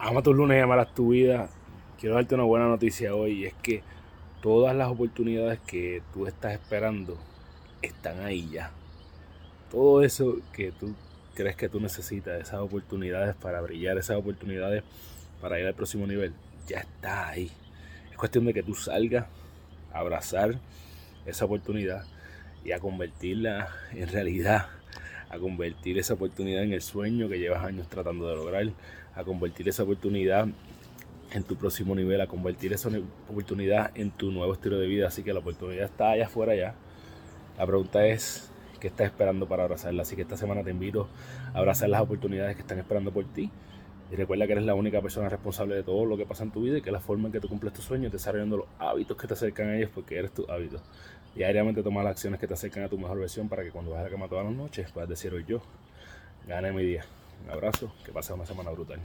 Ama tus lunes y amarás tu vida. Quiero darte una buena noticia hoy y es que todas las oportunidades que tú estás esperando están ahí ya. Todo eso que tú crees que tú necesitas, esas oportunidades para brillar, esas oportunidades para ir al próximo nivel, ya está ahí. Es cuestión de que tú salgas a abrazar esa oportunidad y a convertirla en realidad a convertir esa oportunidad en el sueño que llevas años tratando de lograr, a convertir esa oportunidad en tu próximo nivel, a convertir esa oportunidad en tu nuevo estilo de vida. Así que la oportunidad está allá afuera ya. La pregunta es, ¿qué estás esperando para abrazarla? Así que esta semana te invito a abrazar las oportunidades que están esperando por ti. Y recuerda que eres la única persona responsable de todo lo que pasa en tu vida y que la forma en que tú cumples tus sueños, desarrollando los hábitos que te acercan a ellos porque eres tu hábito. Diariamente toma las acciones que te acercan a tu mejor versión para que cuando vayas a la cama todas las noches puedas decir hoy yo gané mi día. Un abrazo, que pases una semana brutal.